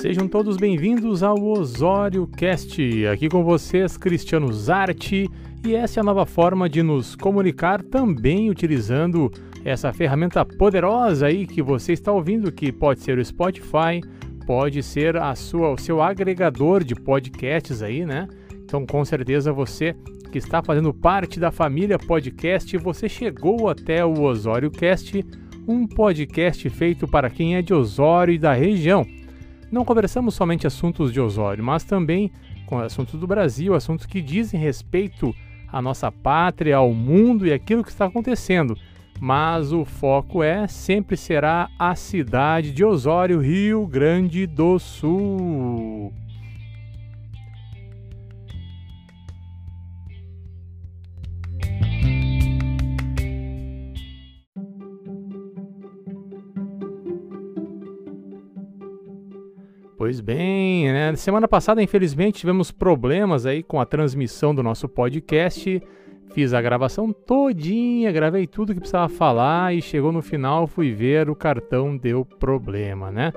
Sejam todos bem-vindos ao Osório Cast. Aqui com vocês, Cristiano Zarte, e essa é a nova forma de nos comunicar também utilizando essa ferramenta poderosa aí que você está ouvindo, que pode ser o Spotify, pode ser a sua, o seu agregador de podcasts aí, né? Então, com certeza você que está fazendo parte da família podcast, você chegou até o Osório Cast, um podcast feito para quem é de Osório e da região. Não conversamos somente assuntos de Osório, mas também com assuntos do Brasil, assuntos que dizem respeito à nossa pátria, ao mundo e aquilo que está acontecendo. Mas o foco é, sempre será a cidade de Osório, Rio Grande do Sul. Pois bem, né? Semana passada, infelizmente, tivemos problemas aí com a transmissão do nosso podcast. Fiz a gravação todinha, gravei tudo que precisava falar e chegou no final, fui ver, o cartão deu problema, né?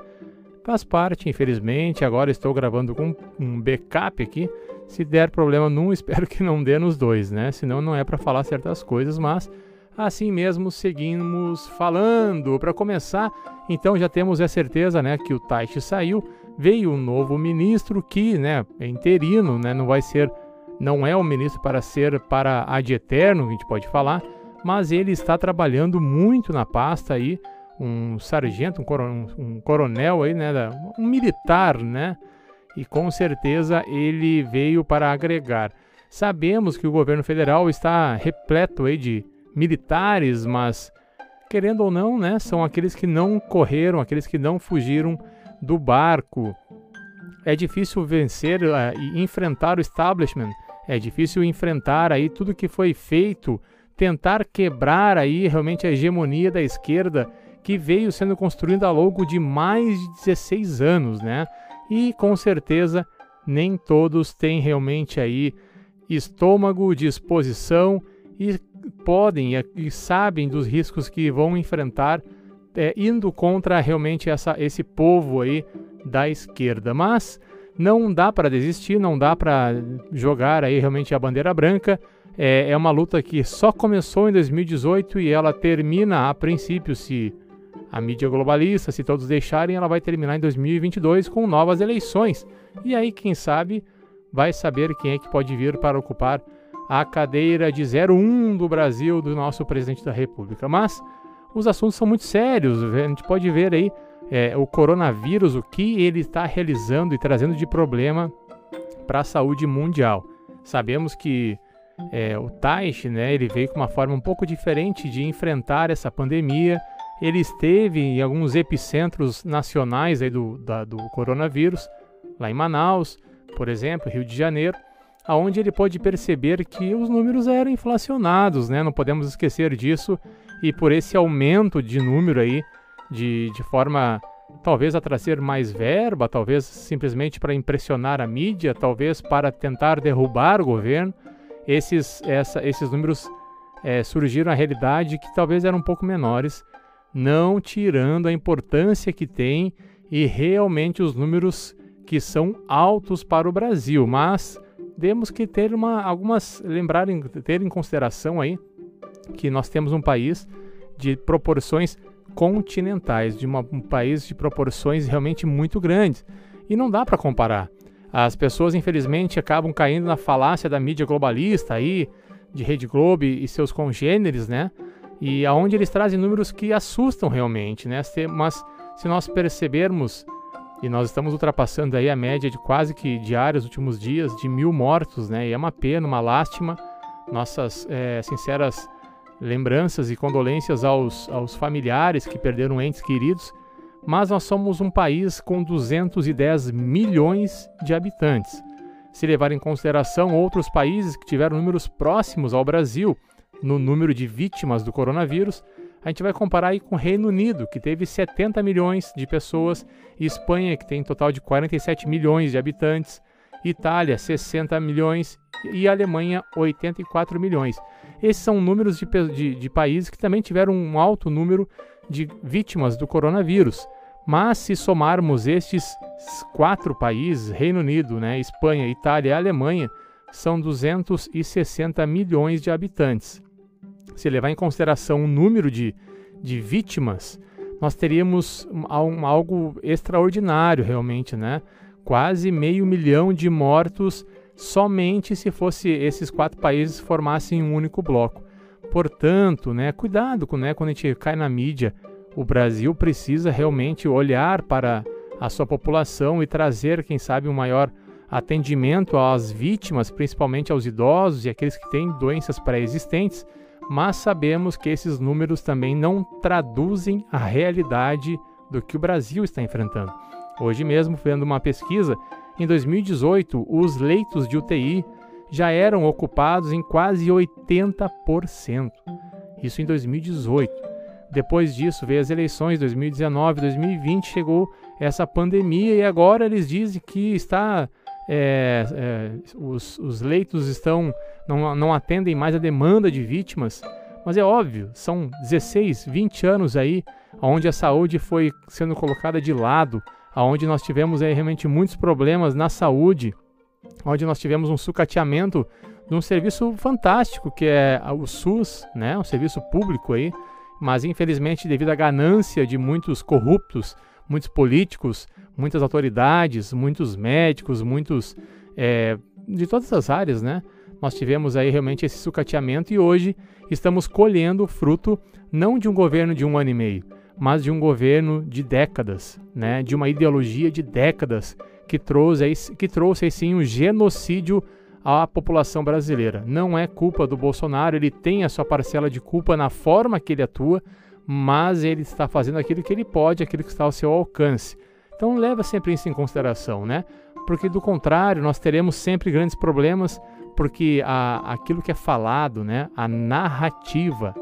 Faz parte, infelizmente. Agora estou gravando com um backup aqui. Se der problema num, espero que não dê nos dois, né? Senão não é para falar certas coisas, mas assim mesmo seguimos falando. Para começar, então já temos a certeza, né, que o Taishi saiu veio um novo ministro que, né, é interino, né, não vai ser, não é o ministro para ser para ad eterno, a gente pode falar, mas ele está trabalhando muito na pasta aí, um sargento, um, coron, um coronel aí, né, um militar, né, e com certeza ele veio para agregar. Sabemos que o governo federal está repleto aí de militares, mas querendo ou não, né, são aqueles que não correram, aqueles que não fugiram do barco. É difícil vencer uh, e enfrentar o establishment. É difícil enfrentar aí tudo que foi feito, tentar quebrar aí realmente a hegemonia da esquerda que veio sendo construída ao longo de mais de 16 anos, né? E com certeza nem todos têm realmente aí estômago, disposição e podem e sabem dos riscos que vão enfrentar é, indo contra realmente essa, esse povo aí da esquerda. Mas não dá para desistir, não dá para jogar aí realmente a bandeira branca. É, é uma luta que só começou em 2018 e ela termina a princípio, se a mídia globalista, se todos deixarem, ela vai terminar em 2022 com novas eleições. E aí, quem sabe, vai saber quem é que pode vir para ocupar a cadeira de 01 do Brasil do nosso presidente da República. Mas os assuntos são muito sérios. A gente pode ver aí é, o coronavírus, o que ele está realizando e trazendo de problema para a saúde mundial. Sabemos que é, o Taish, né, ele veio com uma forma um pouco diferente de enfrentar essa pandemia. Ele esteve em alguns epicentros nacionais aí do, da, do coronavírus, lá em Manaus, por exemplo, Rio de Janeiro, aonde ele pôde perceber que os números eram inflacionados, né? Não podemos esquecer disso e por esse aumento de número aí, de, de forma talvez a trazer mais verba, talvez simplesmente para impressionar a mídia, talvez para tentar derrubar o governo, esses, essa, esses números é, surgiram na realidade que talvez eram um pouco menores, não tirando a importância que tem e realmente os números que são altos para o Brasil, mas temos que ter uma, algumas lembrar ter em consideração aí que nós temos um país de proporções continentais, de uma, um país de proporções realmente muito grandes. E não dá para comparar. As pessoas, infelizmente, acabam caindo na falácia da mídia globalista aí, de Rede Globo e seus congêneres, né? E aonde eles trazem números que assustam realmente, né? Mas se nós percebermos, e nós estamos ultrapassando aí a média de quase que diários, últimos dias, de mil mortos, né? E é uma pena, uma lástima. Nossas é, sinceras lembranças e condolências aos, aos familiares que perderam entes queridos, mas nós somos um país com 210 milhões de habitantes. Se levar em consideração outros países que tiveram números próximos ao Brasil no número de vítimas do coronavírus, a gente vai comparar aí com o Reino Unido, que teve 70 milhões de pessoas, e Espanha, que tem um total de 47 milhões de habitantes, Itália, 60 milhões e Alemanha, 84 milhões. Esses são números de, de, de países que também tiveram um alto número de vítimas do coronavírus. Mas se somarmos estes quatro países, Reino Unido, né, Espanha, Itália e Alemanha, são 260 milhões de habitantes. Se levar em consideração o número de, de vítimas, nós teríamos um, algo extraordinário realmente, né? Quase meio milhão de mortos somente se fosse esses quatro países formassem um único bloco. Portanto, né, cuidado né, quando a gente cai na mídia, o Brasil precisa realmente olhar para a sua população e trazer, quem sabe, um maior atendimento às vítimas, principalmente aos idosos e aqueles que têm doenças pré-existentes, mas sabemos que esses números também não traduzem a realidade do que o Brasil está enfrentando. Hoje mesmo, vendo uma pesquisa, em 2018, os leitos de UTI já eram ocupados em quase 80%. Isso em 2018. Depois disso, veio as eleições 2019, 2020, chegou essa pandemia e agora eles dizem que está é, é, os, os, leitos estão não, não atendem mais a demanda de vítimas, mas é óbvio, são 16, 20 anos aí onde a saúde foi sendo colocada de lado, onde nós tivemos aí realmente muitos problemas na saúde, onde nós tivemos um sucateamento de um serviço fantástico que é o SUS, né, um serviço público aí, mas infelizmente devido à ganância de muitos corruptos, muitos políticos, muitas autoridades, muitos médicos, muitos é, de todas as áreas, né? Nós tivemos aí realmente esse sucateamento e hoje estamos colhendo o fruto não de um governo de um ano e meio, mas de um governo de décadas, né? De uma ideologia de décadas que trouxe, que trouxe sim um genocídio à população brasileira. Não é culpa do Bolsonaro, ele tem a sua parcela de culpa na forma que ele atua, mas ele está fazendo aquilo que ele pode, aquilo que está ao seu alcance. Então leva sempre isso em consideração, né? Porque do contrário, nós teremos sempre grandes problemas, porque a, aquilo que é falado, né, a narrativa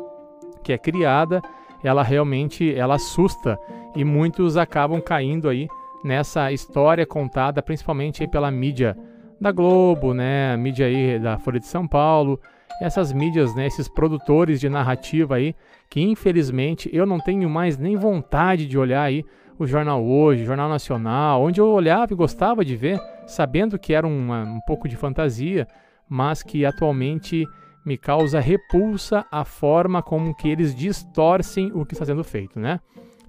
que é criada, ela realmente ela assusta e muitos acabam caindo aí nessa história contada principalmente pela mídia da Globo, né, mídia aí da Folha de São Paulo, essas mídias, né, esses produtores de narrativa aí, que infelizmente eu não tenho mais nem vontade de olhar aí o Jornal Hoje, Jornal Nacional, onde eu olhava e gostava de ver, sabendo que era uma, um pouco de fantasia, mas que atualmente me causa repulsa a forma como que eles distorcem o que está sendo feito, né?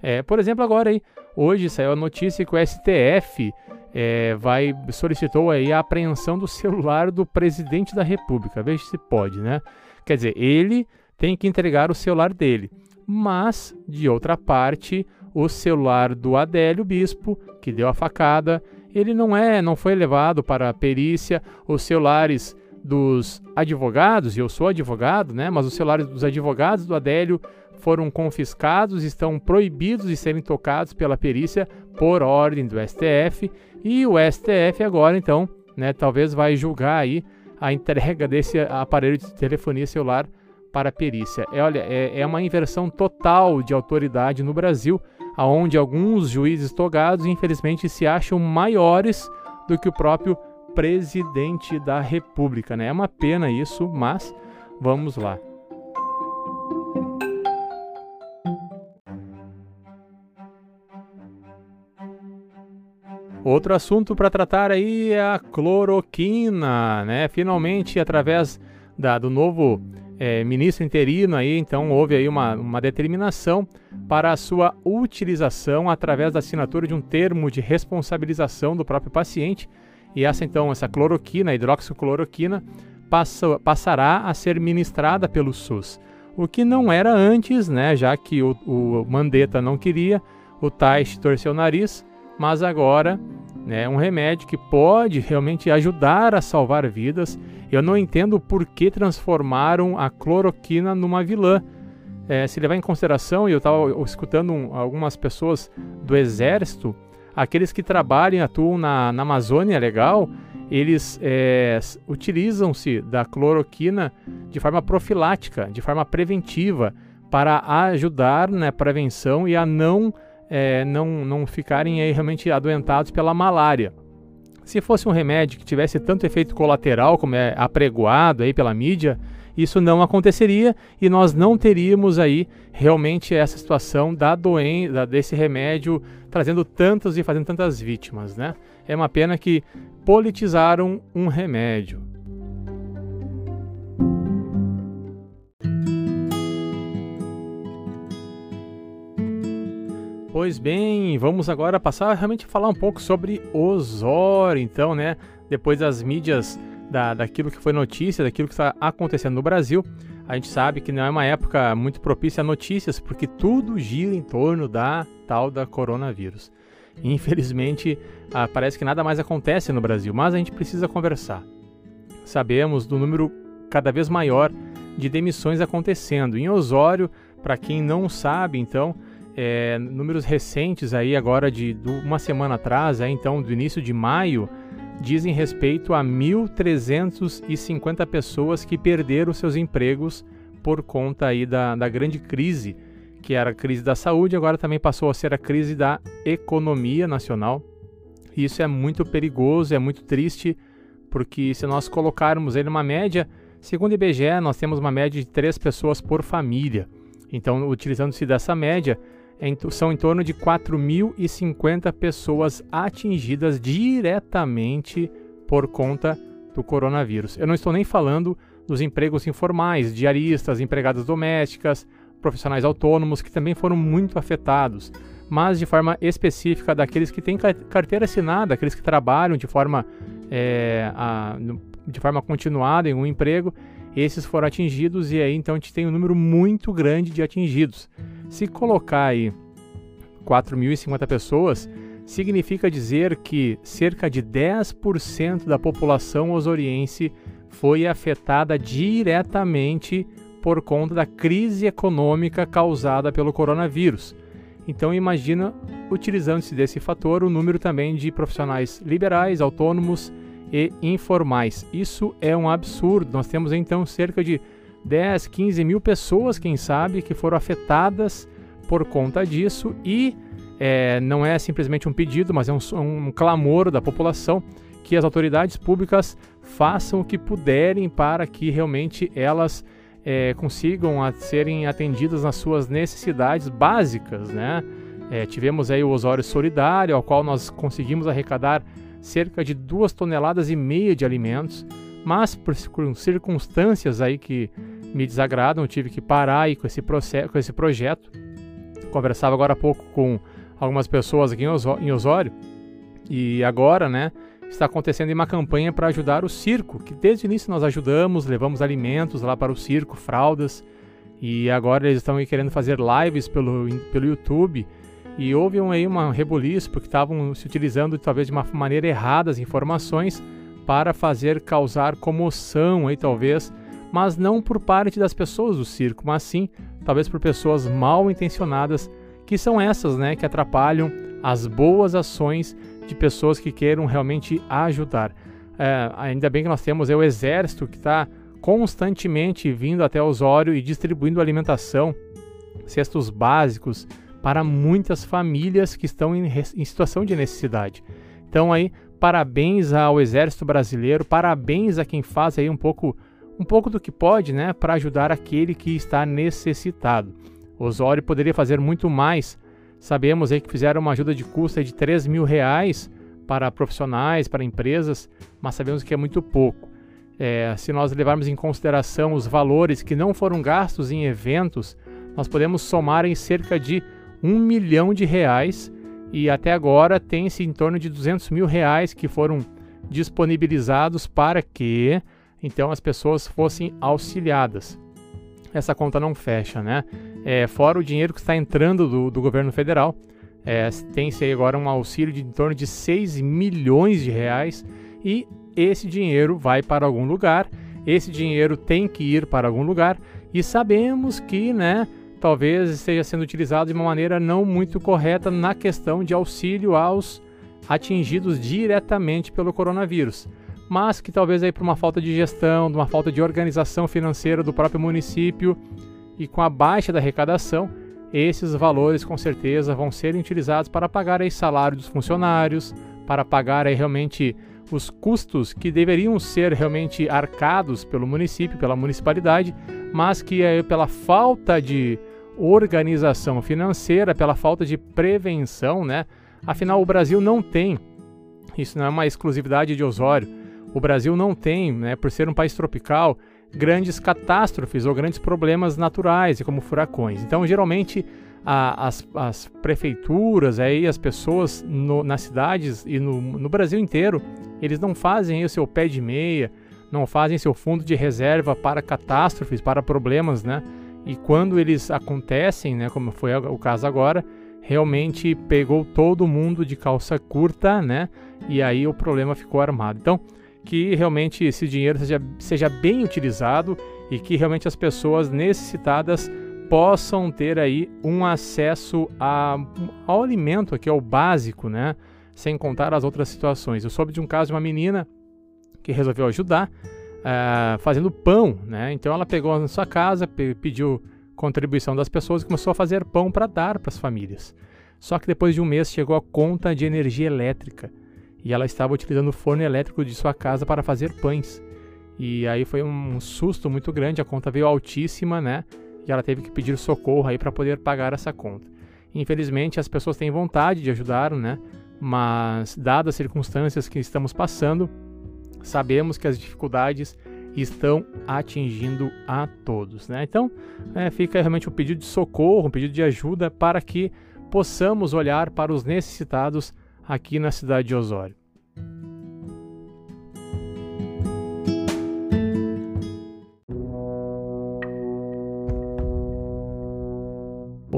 É, por exemplo, agora aí, hoje saiu a notícia que o STF é, vai solicitou aí a apreensão do celular do presidente da República. Veja se pode, né? Quer dizer, ele tem que entregar o celular dele, mas de outra parte, o celular do Adélio Bispo, que deu a facada, ele não é, não foi levado para a perícia. Os celulares dos advogados, e eu sou advogado, né? Mas os celulares dos advogados do Adélio foram confiscados, estão proibidos de serem tocados pela perícia por ordem do STF. E o STF agora, então, né, talvez vai julgar aí a entrega desse aparelho de telefonia celular para a perícia. É, olha, é, é uma inversão total de autoridade no Brasil aonde alguns juízes togados infelizmente se acham maiores do que o próprio presidente da República. Né? É uma pena isso, mas vamos lá. Outro assunto para tratar aí é a cloroquina, né? Finalmente, através da, do novo é, ministro interino aí, então houve aí uma, uma determinação para a sua utilização através da assinatura de um termo de responsabilização do próprio paciente. E essa então, essa cloroquina, hidroxicloroquina, passa, passará a ser ministrada pelo SUS. O que não era antes, né, já que o, o Mandetta não queria, o Taish torceu o nariz, mas agora né, um remédio que pode realmente ajudar a salvar vidas eu não entendo por que transformaram a cloroquina numa vilã. É, se levar em consideração, e eu estava escutando um, algumas pessoas do exército, aqueles que trabalham e atuam na, na Amazônia legal, eles é, utilizam-se da cloroquina de forma profilática, de forma preventiva, para ajudar na né, prevenção e a não, é, não, não ficarem aí, realmente adoentados pela malária. Se fosse um remédio que tivesse tanto efeito colateral como é apregoado aí pela mídia, isso não aconteceria e nós não teríamos aí realmente essa situação da doença, desse remédio trazendo tantas e fazendo tantas vítimas, né? É uma pena que politizaram um remédio. Pois bem, vamos agora passar a realmente falar um pouco sobre Osório, então, né? Depois das mídias, da, daquilo que foi notícia, daquilo que está acontecendo no Brasil, a gente sabe que não é uma época muito propícia a notícias, porque tudo gira em torno da tal da coronavírus. Infelizmente, ah, parece que nada mais acontece no Brasil, mas a gente precisa conversar. Sabemos do número cada vez maior de demissões acontecendo. Em Osório, para quem não sabe, então, é, números recentes aí agora de, de, uma semana atrás, é, então do início de maio, dizem respeito a 1.350 pessoas que perderam seus empregos por conta aí da, da grande crise, que era a crise da saúde, agora também passou a ser a crise da economia nacional. Isso é muito perigoso, é muito triste, porque se nós colocarmos ele numa média, segundo o IBGE, nós temos uma média de três pessoas por família. Então, utilizando-se dessa média, são em torno de 4.050 pessoas atingidas diretamente por conta do coronavírus. Eu não estou nem falando dos empregos informais, diaristas, empregadas domésticas, profissionais autônomos que também foram muito afetados, mas de forma específica daqueles que têm carteira assinada, aqueles que trabalham de forma, é, a, de forma continuada em um emprego, esses foram atingidos e aí então a gente tem um número muito grande de atingidos. Se colocar aí 4.050 pessoas, significa dizer que cerca de 10% da população osoriense foi afetada diretamente por conta da crise econômica causada pelo coronavírus. Então imagina, utilizando-se desse fator, o número também de profissionais liberais, autônomos e informais. Isso é um absurdo. Nós temos então cerca de 10, 15 mil pessoas, quem sabe, que foram afetadas por conta disso e é, não é simplesmente um pedido, mas é um, um clamor da população que as autoridades públicas façam o que puderem para que realmente elas é, consigam a, serem atendidas nas suas necessidades básicas, né? É, tivemos aí o Osório Solidário, ao qual nós conseguimos arrecadar cerca de duas toneladas e meia de alimentos, mas por circunstâncias aí que me desagradam, tive que parar aí com esse, processo, com esse projeto. Conversava agora há pouco com algumas pessoas aqui em Osório e agora, né, está acontecendo uma campanha para ajudar o circo, que desde o início nós ajudamos, levamos alimentos lá para o circo, fraldas, e agora eles estão querendo fazer lives pelo, pelo YouTube. E houve aí uma reboliço, porque estavam se utilizando talvez de uma maneira errada as informações para fazer causar comoção aí talvez mas não por parte das pessoas do circo, mas sim talvez por pessoas mal intencionadas, que são essas, né, que atrapalham as boas ações de pessoas que queiram realmente ajudar. É, ainda bem que nós temos é, o exército que está constantemente vindo até Osório e distribuindo alimentação, cestos básicos para muitas famílias que estão em, em situação de necessidade. Então aí, parabéns ao Exército Brasileiro, parabéns a quem faz aí um pouco um pouco do que pode né, para ajudar aquele que está necessitado. Osório poderia fazer muito mais. Sabemos aí que fizeram uma ajuda de custo de 3 mil reais para profissionais, para empresas, mas sabemos que é muito pouco. É, se nós levarmos em consideração os valores que não foram gastos em eventos, nós podemos somar em cerca de um milhão de reais e até agora tem-se em torno de 200 mil reais que foram disponibilizados para que então as pessoas fossem auxiliadas. Essa conta não fecha, né? É, fora o dinheiro que está entrando do, do governo federal, é, tem-se agora um auxílio de em torno de 6 milhões de reais e esse dinheiro vai para algum lugar, esse dinheiro tem que ir para algum lugar e sabemos que, né, talvez esteja sendo utilizado de uma maneira não muito correta na questão de auxílio aos atingidos diretamente pelo coronavírus mas que talvez aí por uma falta de gestão, de uma falta de organização financeira do próprio município e com a baixa da arrecadação, esses valores com certeza vão ser utilizados para pagar aí salário dos funcionários, para pagar aí realmente os custos que deveriam ser realmente arcados pelo município, pela municipalidade, mas que é pela falta de organização financeira, pela falta de prevenção, né? Afinal, o Brasil não tem, isso não é uma exclusividade de Osório, o Brasil não tem, né, por ser um país tropical, grandes catástrofes ou grandes problemas naturais, como furacões. Então, geralmente, a, as, as, prefeituras, aí, as pessoas no, nas cidades e no, no, Brasil inteiro, eles não fazem o seu pé de meia, não fazem seu fundo de reserva para catástrofes, para problemas, né? E quando eles acontecem, né, como foi o caso agora, realmente pegou todo mundo de calça curta, né? E aí o problema ficou armado. Então, que realmente esse dinheiro seja, seja bem utilizado e que realmente as pessoas necessitadas possam ter aí um acesso a, ao alimento, que é o básico, né? Sem contar as outras situações. Eu soube de um caso de uma menina que resolveu ajudar uh, fazendo pão, né? Então ela pegou na sua casa, pediu contribuição das pessoas e começou a fazer pão para dar para as famílias. Só que depois de um mês chegou a conta de energia elétrica e ela estava utilizando o forno elétrico de sua casa para fazer pães. E aí foi um susto muito grande, a conta veio altíssima, né? e ela teve que pedir socorro aí para poder pagar essa conta. Infelizmente, as pessoas têm vontade de ajudar, né? Mas, dadas as circunstâncias que estamos passando, sabemos que as dificuldades estão atingindo a todos, né? Então, é, fica realmente um pedido de socorro, um pedido de ajuda para que possamos olhar para os necessitados aqui na cidade de Osório.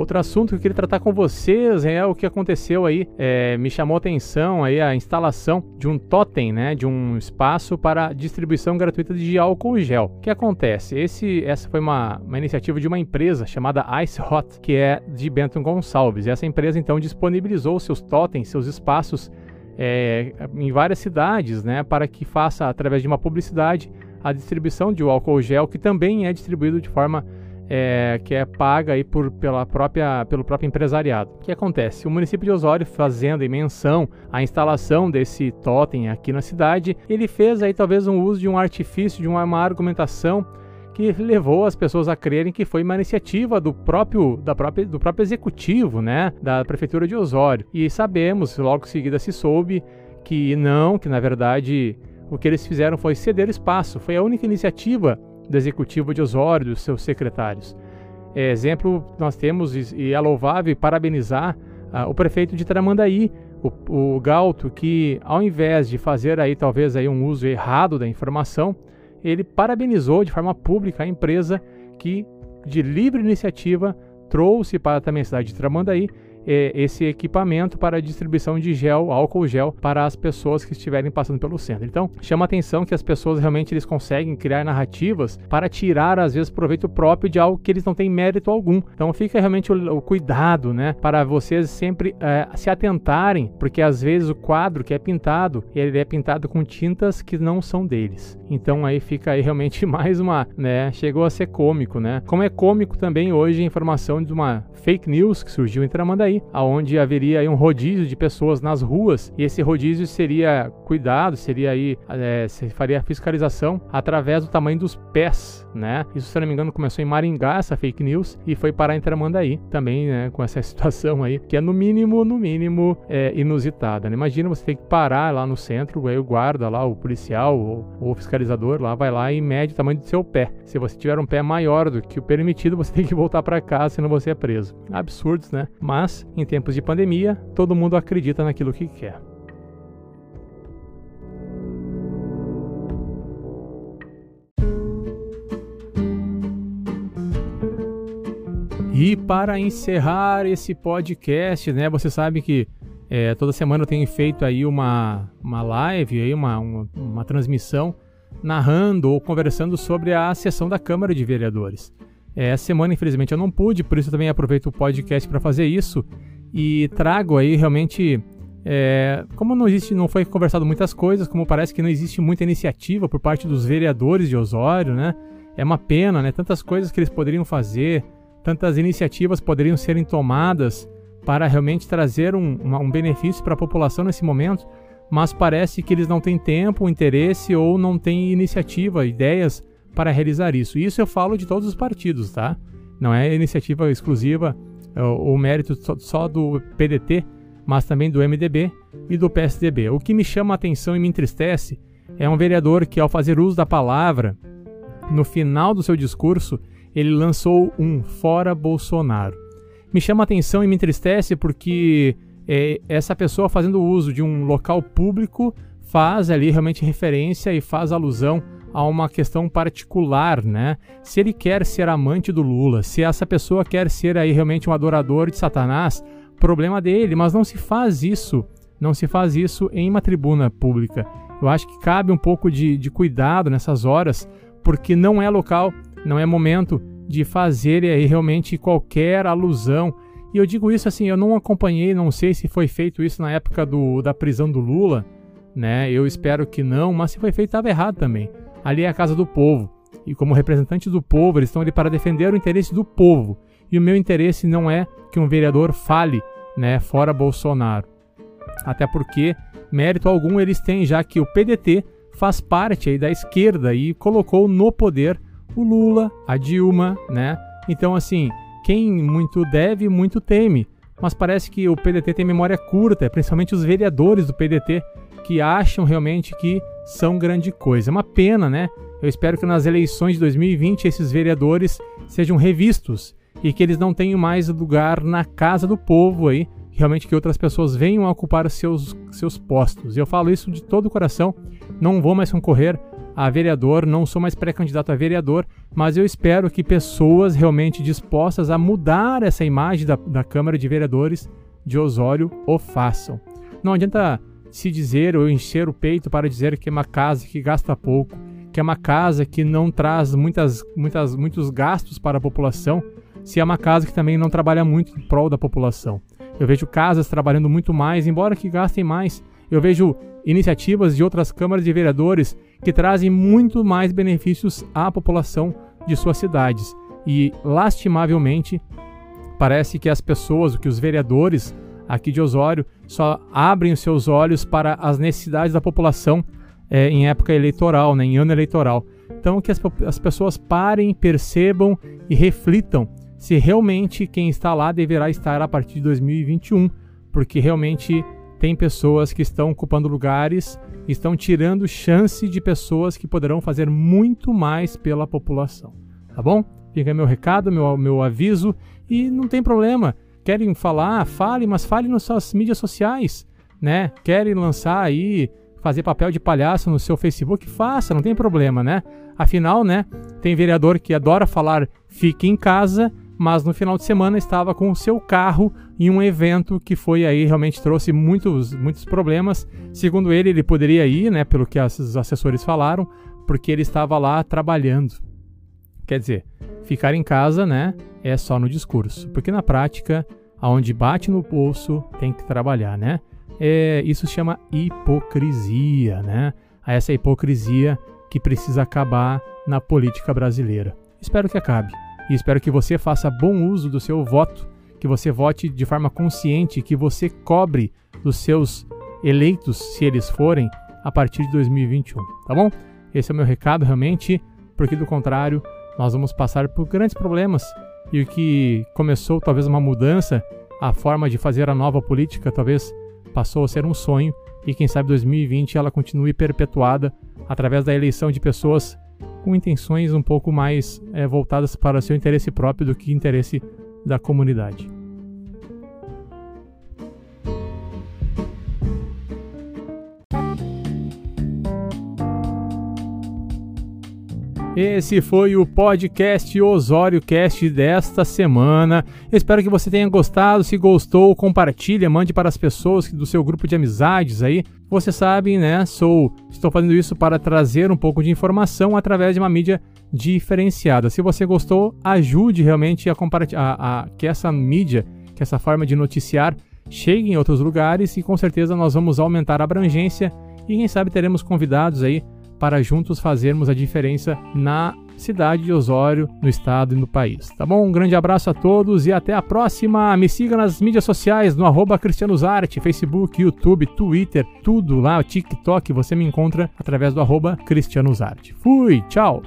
Outro assunto que eu queria tratar com vocês é o que aconteceu aí, é, me chamou a atenção aí a instalação de um totem, né, de um espaço para distribuição gratuita de álcool gel. O que acontece? Esse, essa foi uma, uma iniciativa de uma empresa chamada Ice Hot, que é de Benton Gonçalves. E essa empresa então disponibilizou seus totens, seus espaços é, em várias cidades, né, para que faça através de uma publicidade a distribuição de um álcool gel que também é distribuído de forma é, que é paga aí por, pela própria, pelo próprio empresariado. O que acontece? O município de Osório, fazendo em menção à instalação desse totem aqui na cidade, ele fez aí talvez um uso de um artifício, de uma, uma argumentação que levou as pessoas a crerem que foi uma iniciativa do próprio, da própria, do próprio executivo, né, da prefeitura de Osório. E sabemos, logo em seguida se soube que não, que na verdade o que eles fizeram foi ceder espaço. Foi a única iniciativa do executivo de Osório, dos seus secretários. É, exemplo, nós temos, e é louvável parabenizar ah, o prefeito de Tramandaí, o, o Galto, que ao invés de fazer aí talvez aí um uso errado da informação, ele parabenizou de forma pública a empresa que, de livre iniciativa, trouxe para também a cidade de Tramandaí é, esse equipamento para distribuição de gel, álcool gel, para as pessoas que estiverem passando pelo centro. Então, chama atenção que as pessoas realmente eles conseguem criar narrativas para tirar, às vezes, proveito próprio de algo que eles não têm mérito algum. Então, fica realmente o, o cuidado, né, para vocês sempre é, se atentarem, porque às vezes o quadro que é pintado, ele é pintado com tintas que não são deles. Então, aí fica aí realmente mais uma, né, chegou a ser cômico, né? Como é cômico também hoje a informação de uma fake news que surgiu em Tramandaí, aí, aonde haveria aí um rodízio de pessoas nas ruas e esse rodízio seria cuidado, seria aí, é, se faria fiscalização através do tamanho dos pés, né? Isso, se não me engano, começou em Maringá, essa fake news, e foi parar em Tramandaí também, né, com essa situação aí, que é no mínimo, no mínimo, é, inusitada, né? Imagina você ter que parar lá no centro, aí o guarda lá, o policial ou o fiscalizador lá vai lá e mede o tamanho do seu pé. Se você tiver um pé maior do que o permitido, você tem que voltar para casa, senão você é preso. Absurdos, né? Mas em tempos de pandemia, todo mundo acredita naquilo que quer. E para encerrar esse podcast, né, você sabe que é, toda semana eu tenho feito aí uma, uma live, aí uma, uma, uma transmissão narrando ou conversando sobre a sessão da Câmara de Vereadores. É, essa semana, infelizmente, eu não pude, por isso também aproveito o podcast para fazer isso e trago aí realmente. É, como não existe, não foi conversado muitas coisas, como parece que não existe muita iniciativa por parte dos vereadores de Osório, né? É uma pena, né? Tantas coisas que eles poderiam fazer, tantas iniciativas poderiam serem tomadas para realmente trazer um, uma, um benefício para a população nesse momento, mas parece que eles não têm tempo, interesse ou não têm iniciativa, ideias para realizar isso. Isso eu falo de todos os partidos, tá? Não é iniciativa exclusiva ou mérito só do PDT, mas também do MDB e do PSDB. O que me chama a atenção e me entristece é um vereador que, ao fazer uso da palavra, no final do seu discurso, ele lançou um fora Bolsonaro. Me chama a atenção e me entristece porque é, essa pessoa fazendo uso de um local público faz ali realmente referência e faz alusão a uma questão particular, né? Se ele quer ser amante do Lula, se essa pessoa quer ser aí realmente um adorador de Satanás, problema dele, mas não se faz isso, não se faz isso em uma tribuna pública. Eu acho que cabe um pouco de, de cuidado nessas horas, porque não é local, não é momento de fazer aí realmente qualquer alusão. E eu digo isso assim, eu não acompanhei, não sei se foi feito isso na época do, da prisão do Lula, né? Eu espero que não, mas se foi feito estava errado também. Ali é a casa do povo. E como representantes do povo, eles estão ali para defender o interesse do povo. E o meu interesse não é que um vereador fale, né, fora Bolsonaro. Até porque mérito algum eles têm, já que o PDT faz parte aí da esquerda e colocou no poder o Lula, a Dilma, né? Então, assim, quem muito deve, muito teme. Mas parece que o PDT tem memória curta, principalmente os vereadores do PDT, que acham realmente que são grande coisa. É uma pena, né? Eu espero que nas eleições de 2020 esses vereadores sejam revistos e que eles não tenham mais lugar na casa do povo aí, realmente que outras pessoas venham a ocupar seus, seus postos. E eu falo isso de todo o coração, não vou mais concorrer a vereador, não sou mais pré-candidato a vereador, mas eu espero que pessoas realmente dispostas a mudar essa imagem da, da Câmara de Vereadores de Osório o façam. Não adianta se dizer ou encher o peito para dizer que é uma casa que gasta pouco, que é uma casa que não traz muitas, muitas, muitos gastos para a população, se é uma casa que também não trabalha muito em prol da população. Eu vejo casas trabalhando muito mais, embora que gastem mais. Eu vejo iniciativas de outras câmaras de vereadores que trazem muito mais benefícios à população de suas cidades. E, lastimavelmente, parece que as pessoas, que os vereadores aqui de Osório, só abrem os seus olhos para as necessidades da população é, em época eleitoral, né, em ano eleitoral. Então, que as, as pessoas parem, percebam e reflitam se realmente quem está lá deverá estar a partir de 2021, porque realmente tem pessoas que estão ocupando lugares, estão tirando chance de pessoas que poderão fazer muito mais pela população. Tá bom? Fica meu recado, meu, meu aviso e não tem problema. Querem falar, fale, mas fale nas suas mídias sociais, né? Querem lançar aí fazer papel de palhaço no seu Facebook, faça, não tem problema, né? Afinal, né, tem vereador que adora falar fique em casa, mas no final de semana estava com o seu carro em um evento que foi aí realmente trouxe muitos muitos problemas. Segundo ele, ele poderia ir, né, pelo que os assessores falaram, porque ele estava lá trabalhando. Quer dizer, ficar em casa, né, é só no discurso, porque na prática, aonde bate no bolso, tem que trabalhar, né? É, isso se chama hipocrisia, né? Essa hipocrisia que precisa acabar na política brasileira. Espero que acabe e espero que você faça bom uso do seu voto, que você vote de forma consciente, que você cobre os seus eleitos, se eles forem, a partir de 2021, tá bom? Esse é o meu recado realmente, porque do contrário, nós vamos passar por grandes problemas e o que começou talvez uma mudança, a forma de fazer a nova política talvez passou a ser um sonho e quem sabe 2020 ela continue perpetuada através da eleição de pessoas com intenções um pouco mais é, voltadas para seu interesse próprio do que interesse da comunidade. Esse foi o podcast Osório Cast desta semana. Espero que você tenha gostado. Se gostou, compartilhe, mande para as pessoas do seu grupo de amizades aí. Você sabe, né? Sou, estou fazendo isso para trazer um pouco de informação através de uma mídia diferenciada. Se você gostou, ajude realmente a compartilhar a, que essa mídia, que essa forma de noticiar chegue em outros lugares e com certeza nós vamos aumentar a abrangência e quem sabe teremos convidados aí para juntos fazermos a diferença na cidade de Osório, no estado e no país. Tá bom? Um grande abraço a todos e até a próxima. Me siga nas mídias sociais, no cristianosarte, Facebook, YouTube, Twitter, tudo lá, TikTok, você me encontra através do cristianosarte. Fui, tchau!